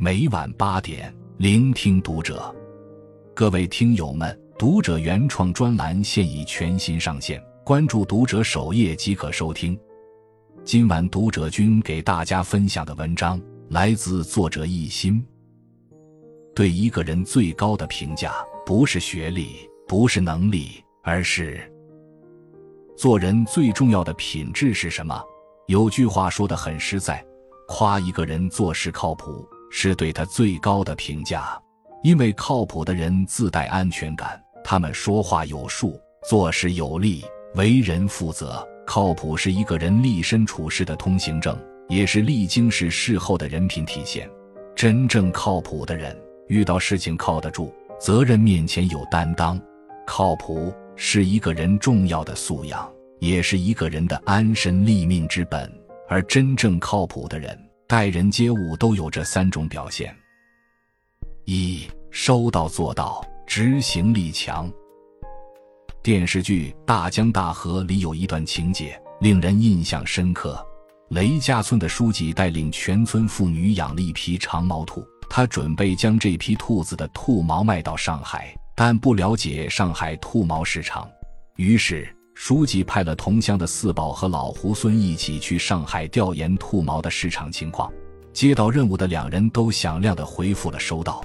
每晚八点，聆听读者。各位听友们，读者原创专栏现已全新上线，关注读者首页即可收听。今晚读者君给大家分享的文章来自作者一心。对一个人最高的评价，不是学历，不是能力，而是做人最重要的品质是什么？有句话说的很实在，夸一个人做事靠谱。是对他最高的评价，因为靠谱的人自带安全感，他们说话有数，做事有力，为人负责。靠谱是一个人立身处世的通行证，也是历经世事后的人品体现。真正靠谱的人，遇到事情靠得住，责任面前有担当。靠谱是一个人重要的素养，也是一个人的安身立命之本。而真正靠谱的人。待人接物都有这三种表现：一、收到做到，执行力强。电视剧《大江大河》里有一段情节令人印象深刻：雷家村的书记带领全村妇女养了一批长毛兔，他准备将这批兔子的兔毛卖到上海，但不了解上海兔毛市场，于是。书记派了同乡的四宝和老胡孙一起去上海调研兔毛的市场情况。接到任务的两人都响亮地回复了“收到”。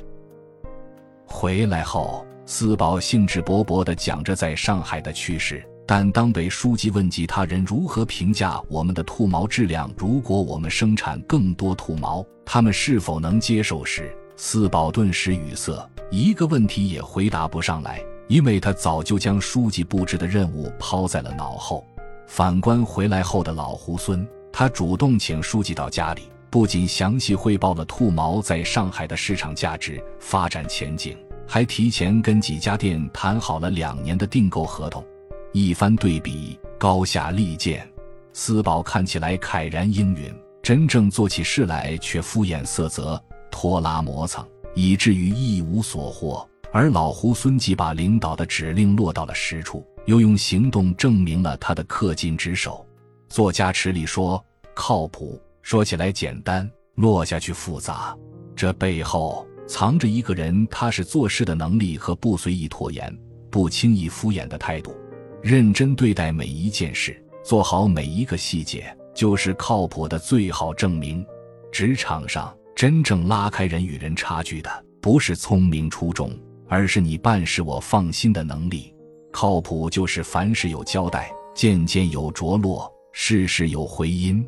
回来后，四宝兴致勃勃地讲着在上海的趣事。但当被书记问及他人如何评价我们的兔毛质量，如果我们生产更多兔毛，他们是否能接受时，四宝顿时语塞，一个问题也回答不上来。因为他早就将书记布置的任务抛在了脑后。反观回来后的老胡孙，他主动请书记到家里，不仅详细汇报了兔毛在上海的市场价值、发展前景，还提前跟几家店谈好了两年的订购合同。一番对比，高下立见。四宝看起来慨然应允，真正做起事来却敷衍塞责、拖拉磨蹭，以至于一无所获。而老胡孙既把领导的指令落到了实处，又用行动证明了他的恪尽职守。作家池里说：“靠谱说起来简单，落下去复杂。这背后藏着一个人踏实做事的能力和不随意拖延、不轻易敷衍的态度。认真对待每一件事，做好每一个细节，就是靠谱的最好证明。职场上真正拉开人与人差距的，不是聪明出众。”而是你办事我放心的能力，靠谱就是凡事有交代，件件有着落，事事有回音。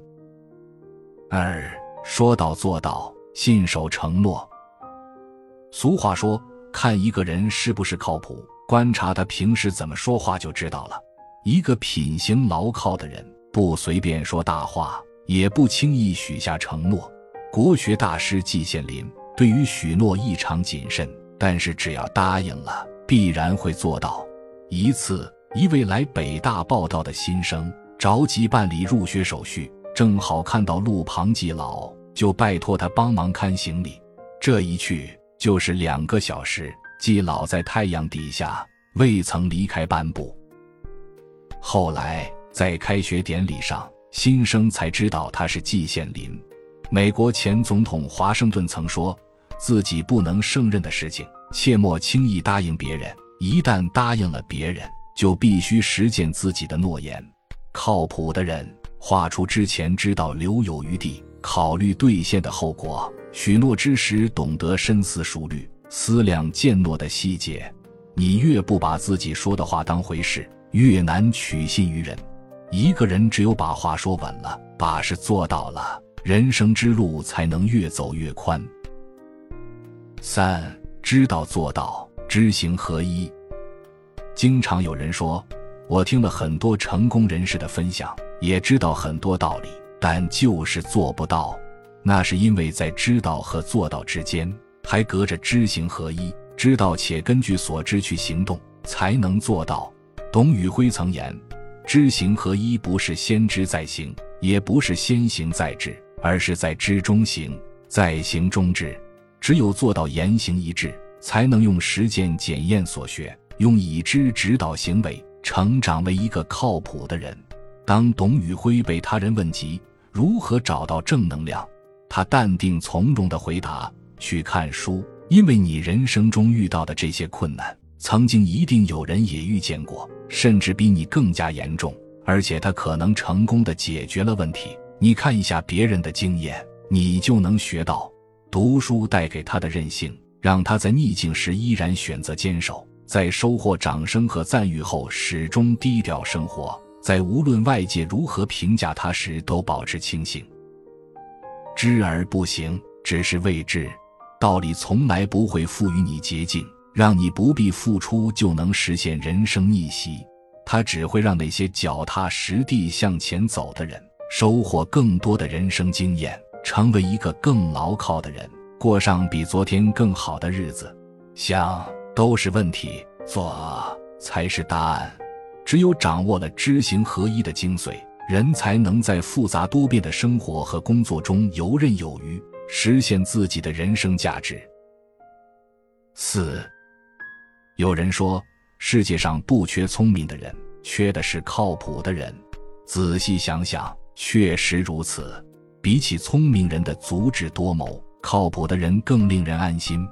二说到做到，信守承诺。俗话说，看一个人是不是靠谱，观察他平时怎么说话就知道了。一个品行牢靠的人，不随便说大话，也不轻易许下承诺。国学大师季羡林对于许诺异常谨慎。但是只要答应了，必然会做到。一次，一位来北大报道的新生着急办理入学手续，正好看到路旁季老，就拜托他帮忙看行李。这一去就是两个小时，季老在太阳底下未曾离开半步。后来在开学典礼上，新生才知道他是季羡林。美国前总统华盛顿曾说。自己不能胜任的事情，切莫轻易答应别人。一旦答应了别人，就必须实践自己的诺言。靠谱的人，画出之前知道留有余地，考虑兑现的后果。许诺之时，懂得深思熟虑，思量践诺的细节。你越不把自己说的话当回事，越难取信于人。一个人只有把话说稳了，把事做到了，人生之路才能越走越宽。三知道做到，知行合一。经常有人说，我听了很多成功人士的分享，也知道很多道理，但就是做不到。那是因为在知道和做到之间，还隔着知行合一。知道且根据所知去行动，才能做到。董宇辉曾言：“知行合一不是先知再行，也不是先行再知，而是在知中行，在行中知。”只有做到言行一致，才能用实践检验所学，用已知指导行为，成长为一个靠谱的人。当董宇辉被他人问及如何找到正能量，他淡定从容地回答：“去看书，因为你人生中遇到的这些困难，曾经一定有人也遇见过，甚至比你更加严重，而且他可能成功的解决了问题。你看一下别人的经验，你就能学到。读书带给他的韧性，让他在逆境时依然选择坚守，在收获掌声和赞誉后始终低调生活，在无论外界如何评价他时都保持清醒。知而不行，只是未知。道理从来不会赋予你捷径，让你不必付出就能实现人生逆袭。它只会让那些脚踏实地向前走的人，收获更多的人生经验。成为一个更牢靠的人，过上比昨天更好的日子。想都是问题，做才是答案。只有掌握了知行合一的精髓，人才能在复杂多变的生活和工作中游刃有余，实现自己的人生价值。四，有人说，世界上不缺聪明的人，缺的是靠谱的人。仔细想想，确实如此。比起聪明人的足智多谋，靠谱的人更令人安心，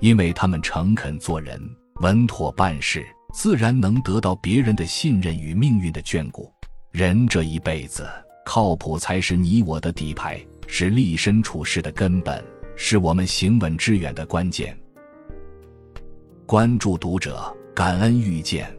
因为他们诚恳做人，稳妥办事，自然能得到别人的信任与命运的眷顾。人这一辈子，靠谱才是你我的底牌，是立身处世的根本，是我们行稳致远的关键。关注读者，感恩遇见。